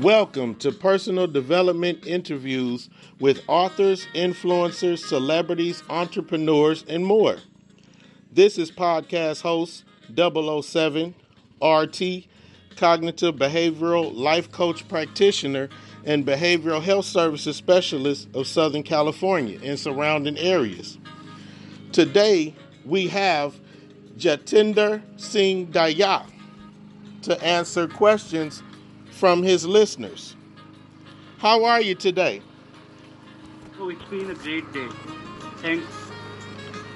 Welcome to personal development interviews with authors, influencers, celebrities, entrepreneurs, and more. This is podcast host 007 RT, cognitive behavioral life coach practitioner and behavioral health services specialist of Southern California and surrounding areas. Today, we have Jitender Singh Dahiya to answer questions from his listeners. How are you today? Oh, it's been a great day. Thanks.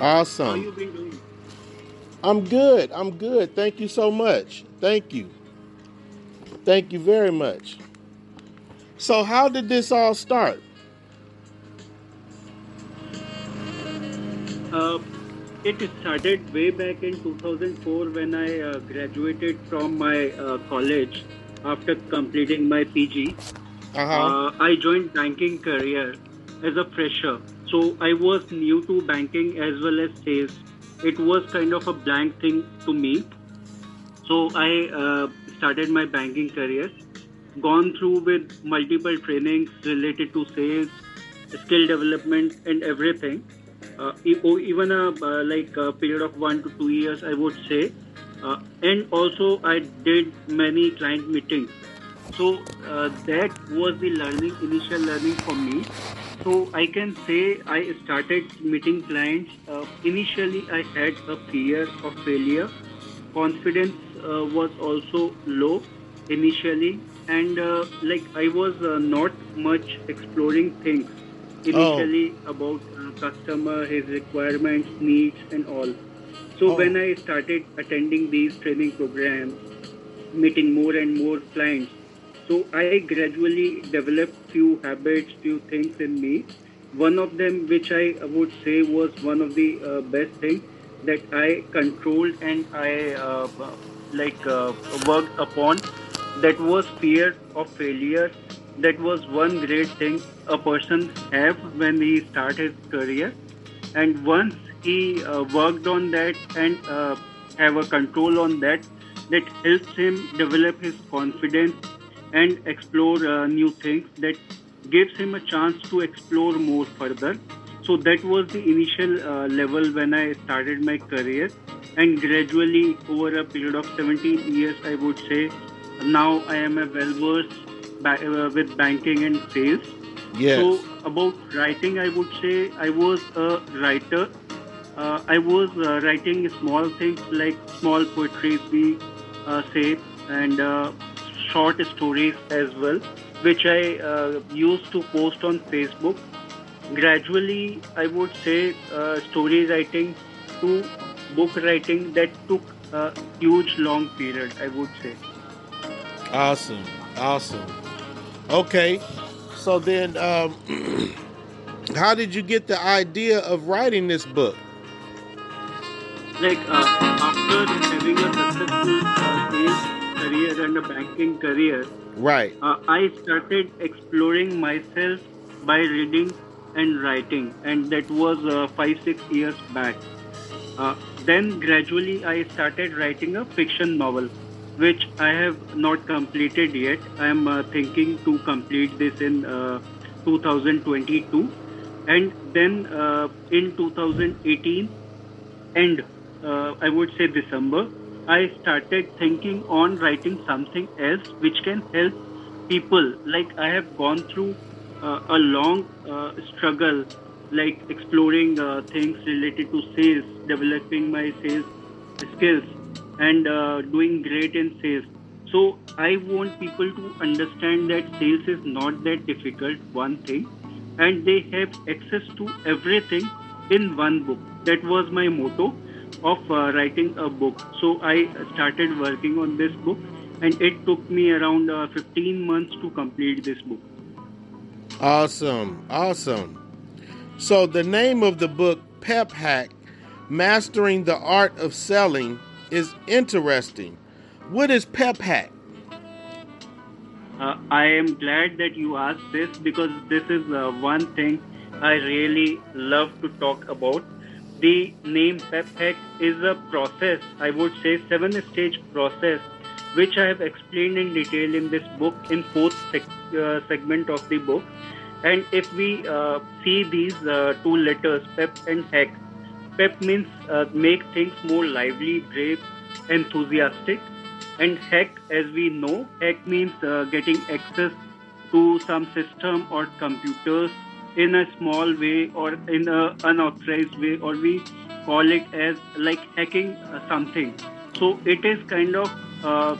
Awesome. How you been doing? I'm good. I'm good. Thank you so much. Thank you. Thank you very much. So, how did this all start? Uh, it started way back in 2004 when I uh, graduated from my uh, college after completing my PG. Uh-huh. Uh, I joined banking career as a fresher. So I was new to banking as well as sales. It was kind of a blank thing to me. So I uh, started my banking career. Gone through with multiple trainings related to sales, skill development, and everything. Uh, oh, even a uh, like a period of one to two years, I would say. Uh, and also, I did many client meetings. So uh, that was the learning, initial learning for me. So I can say I started meeting clients. Uh, initially, I had a fear of failure. Confidence uh, was also low initially, and uh, like I was uh, not much exploring things initially about uh, customer, his requirements, needs, and all. So Oh. when I started attending these training programs, meeting more and more clients, so I gradually developed few habits, few things in me. One of them, which I would say was one of the uh, best things that I controlled and I uh, like uh, worked upon, that was fear of failure. That was one great thing a person have when he start his career, and once he uh, worked on that and uh, have a control on that, that helps him develop his confidence and explore uh, new things that gives him a chance to explore more further. So that was the initial uh, level when i started my career. And gradually over a period of 17 years i would say now i am a well versed ba- uh, with banking and sales. Yes. so about writing i would say i was a writer uh, I was uh, writing small things like small poetry, we uh, say, and uh, short stories as well, which I uh, used to post on Facebook. Gradually, I would say uh, story writing to book writing that took a huge long period, I would say. Awesome. Awesome. Okay. So then, um, how did you get the idea of writing this book? Like uh, after having a successful uh, sales career and a banking career, Right. uh, I started exploring myself by reading and writing, and that was uh, five six years back. Uh, then gradually I started writing a fiction novel, which I have not completed yet. I am uh, thinking to complete this in uh, 2022, and then uh, in 2018 and uh, I would say December, I started thinking on writing something else which can help people. Like I have gone through uh, a long uh, struggle, like exploring uh, things related to sales, developing my sales skills, and uh, doing great in sales. So I want people to understand that sales is not that difficult. One thing, and they have access to everything in one book. That was my motto of uh, writing a book. So I started working on this book, and it took me around uh, 15 months to complete this book. Awesome. Awesome. So the name of the book, Pep Hack Mastering the Art of Selling, is interesting. What is Pep Hack? Uh, I am glad that you asked this because this is uh, one thing I really love to talk about. The name Pep Hack is a process, I would say, seven stage process which I have explained in detail in this book in fourth sec- uh, segment of the book. And if we uh, see these uh, two letters, PEP and HEC, PEP means uh, make things more lively, brave, enthusiastic. And HEC, as we know, HEC means uh, getting access to some system or computers in a small way or in an unauthorized way, or we call it as like hacking uh, something. So it is kind of uh,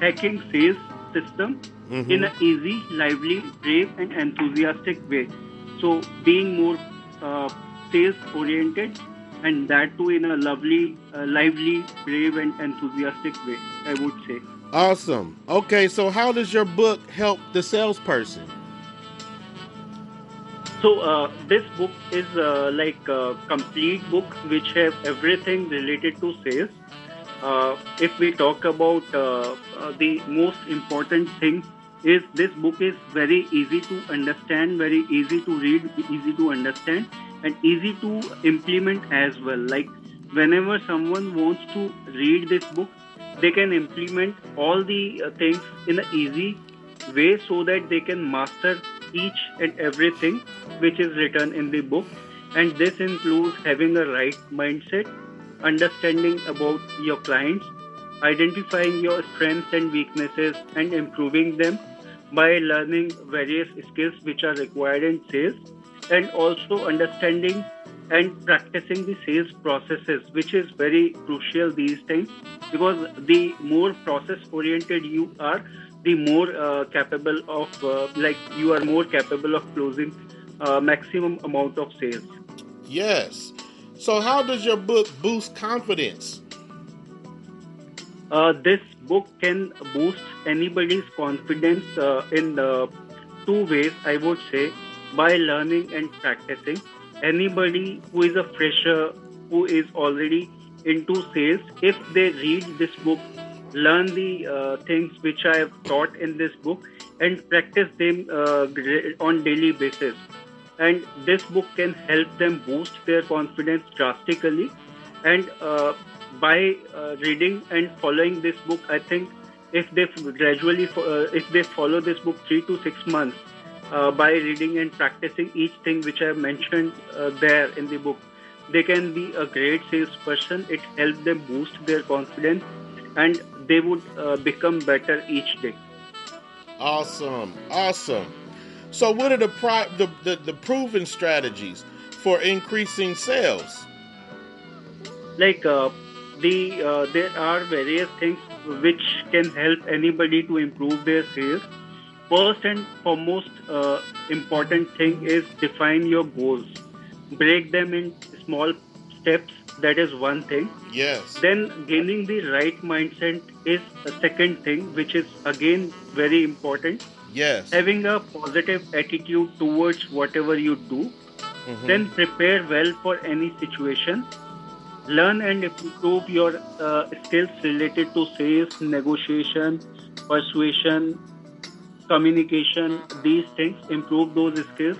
hacking sales system mm-hmm. in an easy, lively, brave, and enthusiastic way. So being more uh, sales oriented and that too in a lovely, uh, lively, brave, and enthusiastic way, I would say. Awesome. Okay, so how does your book help the salesperson? So uh, this book is uh, like a complete book which have everything related to sales. Uh, if we talk about uh, uh, the most important thing is this book is very easy to understand, very easy to read, easy to understand, and easy to implement as well. Like whenever someone wants to read this book, they can implement all the uh, things in an easy way so that they can master each and everything which is written in the book. And this includes having a right mindset, understanding about your clients, identifying your strengths and weaknesses, and improving them by learning various skills which are required in sales and also understanding and practicing the sales processes which is very crucial these times because the more process oriented you are the more uh, capable of uh, like you are more capable of closing uh, maximum amount of sales. Yes. So how does your book boost confidence? Uh, this book can boost anybody's confidence uh, in uh, two ways, I would say, by learning and practicing. Anybody who is a fresher, who is already into sales, if they read this book, learn the uh, things which I have taught in this book, and practice them uh, on daily basis. And this book can help them boost their confidence drastically and uh, by uh, reading and following this book, I think if they gradually uh, if they follow this book three to six months uh, by reading and practicing each thing which I have mentioned there in the book, they can be a great salesperson. It helps them boost their confidence, and they would uh, become better each day. Awesome, awesome. So, what are the, pri- the, the the proven strategies for increasing sales? Like uh, the uh, there are various things which can help anybody to improve their sales. First and foremost uh, important thing is define your goals. Break them in small steps. That is one thing. Yes. Then gaining the right mindset is a second thing, which is again very important. Yes. Having a positive attitude towards whatever you do. Mm-hmm. Then prepare well for any situation learn and improve your uh, skills related to sales, negotiation, persuasion, communication, these things, improve those skills,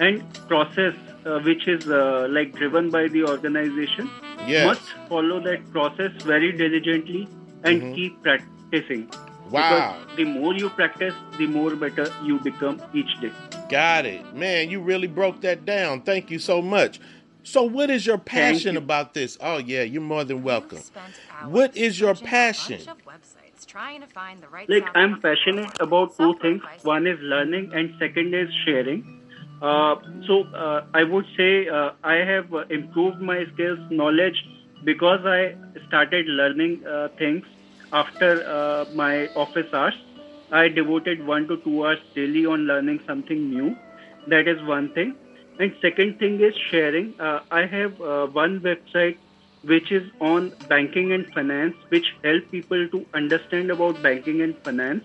and process, uh, which is uh, like driven by the organization, yes. must follow that process very diligently and mm-hmm. keep practicing. Wow. Because the more you practice, the more better you become each day. Got it. Man, you really broke that down. Thank you so much. So, what is your passion you. about this? Oh, yeah, you're more than welcome. What is your passion? Like, I'm passionate about two things. One is learning, and second is sharing. Uh, so, uh, I would say uh, I have improved my skills, knowledge, because I started learning uh, things after uh, my office hours. I devoted one to two hours daily on learning something new. That is one thing and second thing is sharing. Uh, I have uh, one website which is on banking and finance, which help people to understand about banking and finance.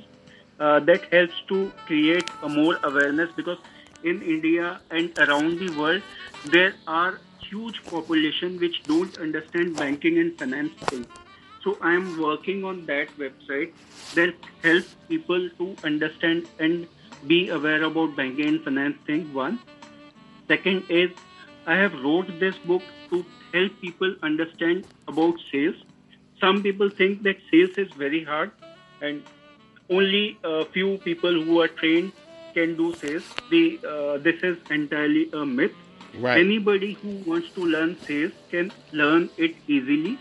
Uh, that helps to create a more awareness because in India and around the world there are huge population which don't understand banking and finance. So I am working on that website that helps people to understand and be aware about banking and finance thing. One Second is I have wrote this book to help people understand about sales. Some people think that sales is very hard, and only a few people who are trained can do sales. The uh, this is entirely a myth. Right. Anybody who wants to learn sales can learn it easily.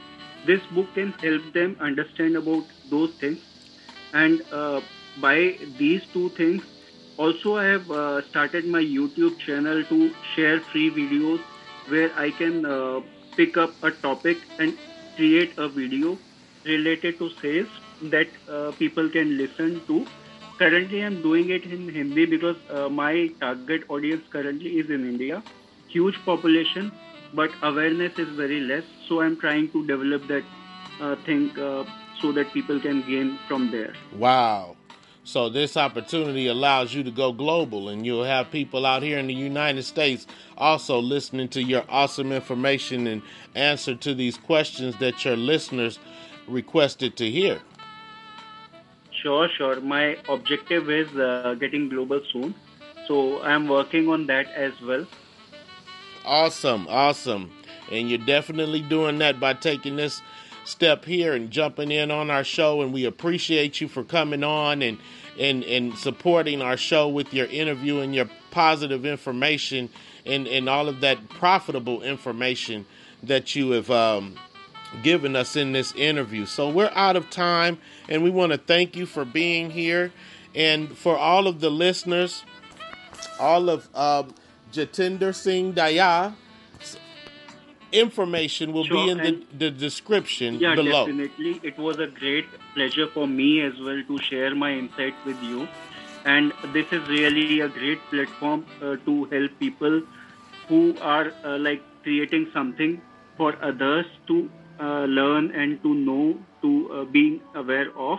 This book can help them understand about those things, and uh, by these two things, also I have uh, started my YouTube channel to share free videos where I can uh, pick up a topic and create a video related to sales that uh, people can listen to. Currently, I'm doing it in Hindi because uh, my target audience currently is in India. Huge population, but awareness is very less. So I'm trying to develop that uh, thing uh, so that people can gain from there. Wow. So this opportunity allows you to go global, and you'll have people out here in the United States also listening to your awesome information and answer to these questions that your listeners requested to hear. Sure, sure. My objective is uh, getting global soon, so I'm working on that as well. Awesome, awesome. And you're definitely doing that by taking this step here and jumping in on our show and we appreciate you for coming on and and and supporting our show with your interview and your positive information and and all of that profitable information that you have um, given us in this interview. So we're out of time and we want to thank you for being here and for all of the listeners, all of um, Jitender Singh Dahiya information will Sure, be in the, the description Yeah, below. definitely. It was a great pleasure for me as well to share my insight with you. And this is really a great platform uh, to help people who are uh, like creating something for others to uh, learn and to know, to uh, being aware of.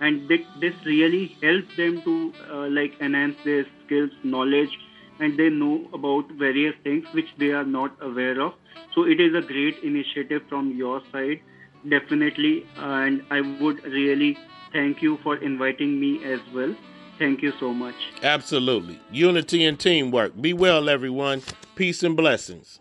And thi- this really helps them to uh, like enhance their skills, knowledge, and they know about various things which they are not aware of. So it is a great initiative from your side, definitely. And I would really thank you for inviting me as well. Thank you so much. Absolutely. Unity and teamwork. Be well, everyone. Peace and blessings.